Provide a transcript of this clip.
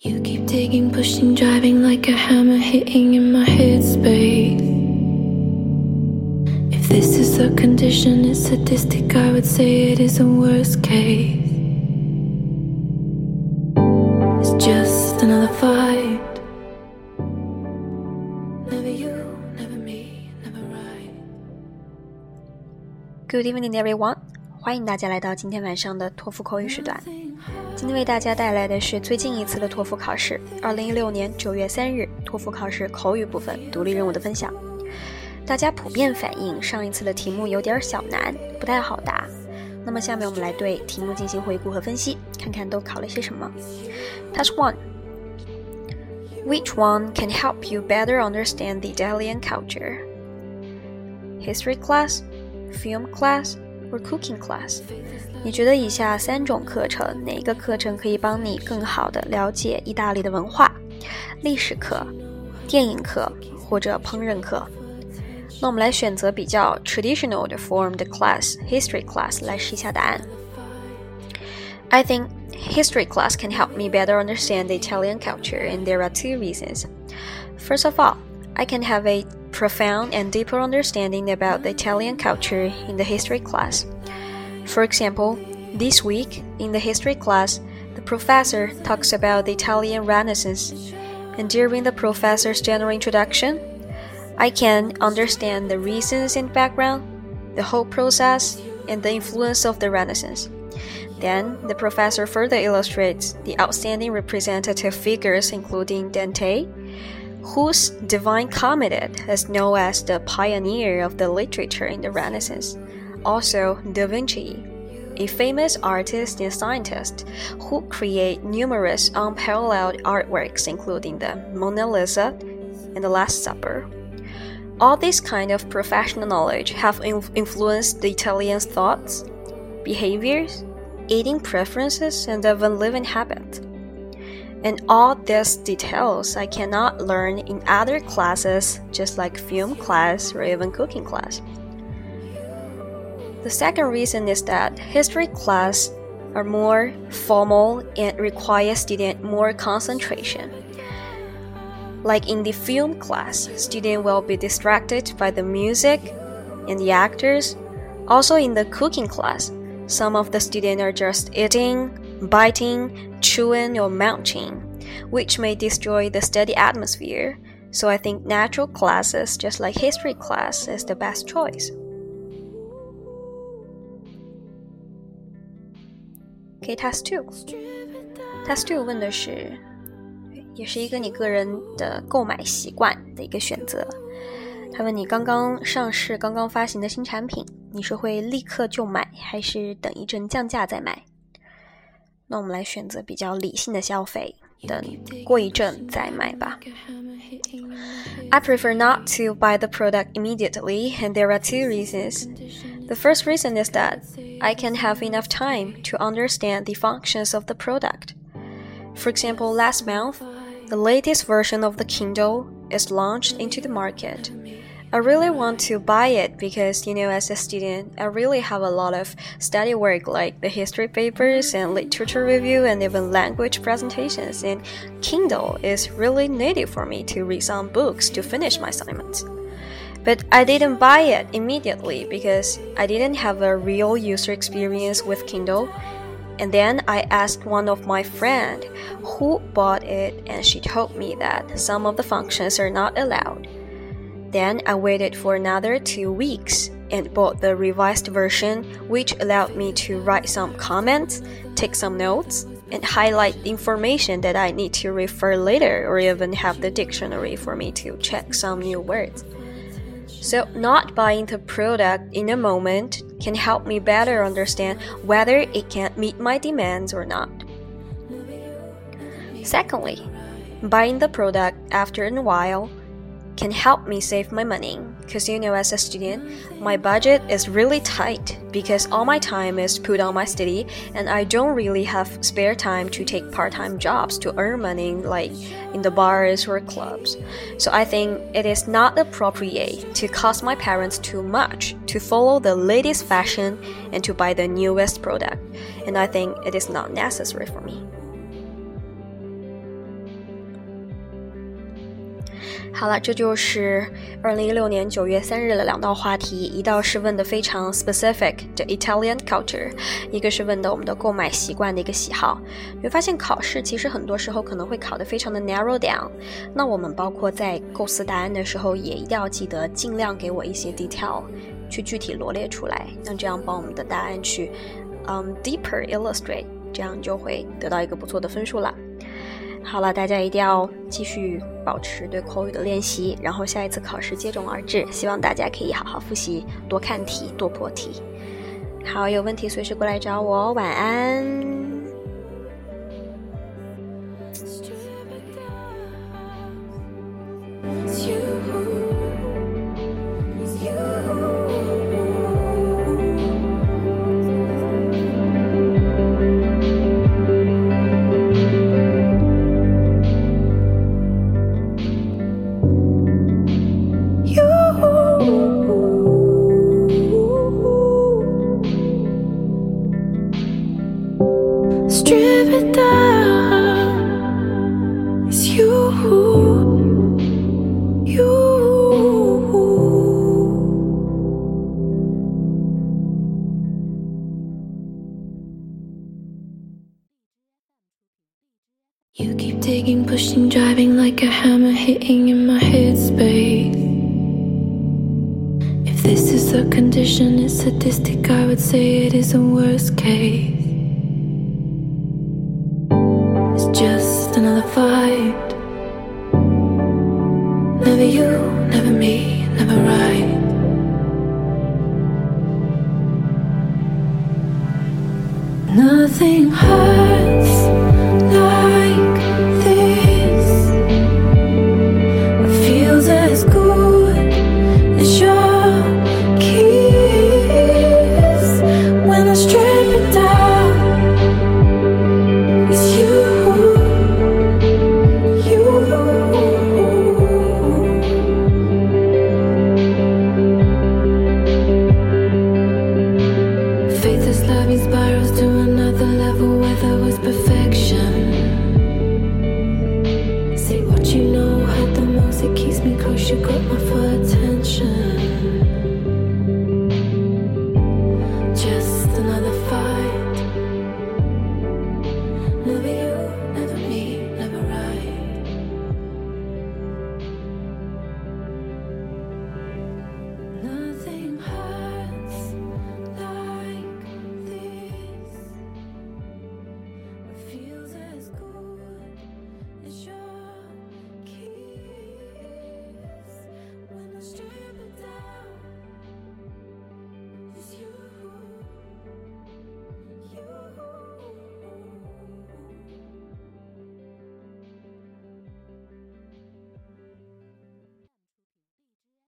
You keep digging, pushing, driving like a hammer hitting in my headspace. If this is a condition, it's sadistic, I would say it is a worst case. It's just another fight. Never you, never me, never right. Good evening, everyone. 欢迎大家来到今天晚上的托福口语时段。 今天为大家带来的是最近一次的托福考试，二零一六年九月三日托福考试口语部分独立任务的分享。大家普遍反映上一次的题目有点小难，不太好答。那么下面我们来对题目进行回顾和分析，看看都考了些什么。Task One: Which one can help you better understand the Italian culture? History class, film class, or cooking class？你觉得以下三种课程哪一个课程可以帮你更好的了解意大利的文化？历史课、电影课或者烹饪课？那我们来选择比较 traditional 的 form 的 class history class 来试一下答案。I think history class can help me better understand the Italian culture, and there are two reasons. First of all, I can have a profound and deeper understanding about the Italian culture in the history class. For example, this week in the history class, the professor talks about the Italian Renaissance, and during the professor's general introduction, I can understand the reasons and background, the whole process, and the influence of the Renaissance. Then, the professor further illustrates the outstanding representative figures, including Dante, whose Divine Comedy is known as the pioneer of the literature in the Renaissance. Also, Da Vinci, a famous artist and scientist who created numerous unparalleled artworks, including the Mona Lisa and the Last Supper. All this kind of professional knowledge have influenced the Italians' thoughts, behaviors, eating preferences, and even living habits. And all these details I cannot learn in other classes, just like film class or even cooking class. The second reason is that history class are more formal and require student more concentration. Like in the film class, student will be distracted by the music and the actors. Also in the cooking class, some of the students are just eating, biting, chewing or munching, which may destroy the study atmosphere. So I think natural classes, just like history class, is the best choice. Okay, task two. Task two 问的是，也是一个你个人的购买习惯的一个选择。他问你刚刚上市、刚刚发行的新产品，你是会立刻就买，还是等一阵降价再买？那我们来选择比较理性的消费，等过一阵再买吧。I prefer not to buy the product immediately, and there are two reasons. The first reason is that I can have enough time to understand the functions of the product. For example, last month, the latest version of the Kindle is launched into the market. I really want to buy it because, you know, as a student, I really have a lot of study work like the history papers and literature review and even language presentations. And Kindle is really needed for me to read some books to finish my assignments. But I didn't buy it immediately because I didn't have a real user experience with Kindle. And then I asked one of my friend who bought it and she told me that some of the functions are not allowed. Then I waited for another two weeks and bought the revised version, which allowed me to write some comments, take some notes, and highlight information that I need to refer later or even have the dictionary for me to check some new words. So, not buying the product in a moment can help me better understand whether it can meet my demands or not. Secondly, buying the product after a while can help me save my money because you know as a student my budget is really tight because all my time is put on my study and I don't really have spare time to take part-time jobs to earn money like in the bars or clubs. So I think it is not appropriate to cost my parents too much to follow the latest fashion and to buy the newest product. And I think it is not necessary for me. 好了，这就是二零一六年九月三日的两道话题，一道是问的非常 specific 的 Italian culture，一个是问的我们的购买习惯的一个喜好。你会发现考试其实很多时候可能会考得非常的 narrow down，那我们包括在构思答案的时候，也一定要记得尽量给我一些 detail，去具体罗列出来，那这样帮我们的答案去，嗯，deeper illustrate，这样就会得到一个不错的分数了。好了，大家一定要继续保持对口语的练习，然后下一次考试接踵而至。希望大家可以好好复习，多看题，多破题。好，有问题随时过来找我。晚安。Driving like a hammer hitting in my headspace. If this is a condition, it's sadistic, I would say it is a worst case. It's just another fight. Never you, never me, never right. Nothing hurts. Got my attention.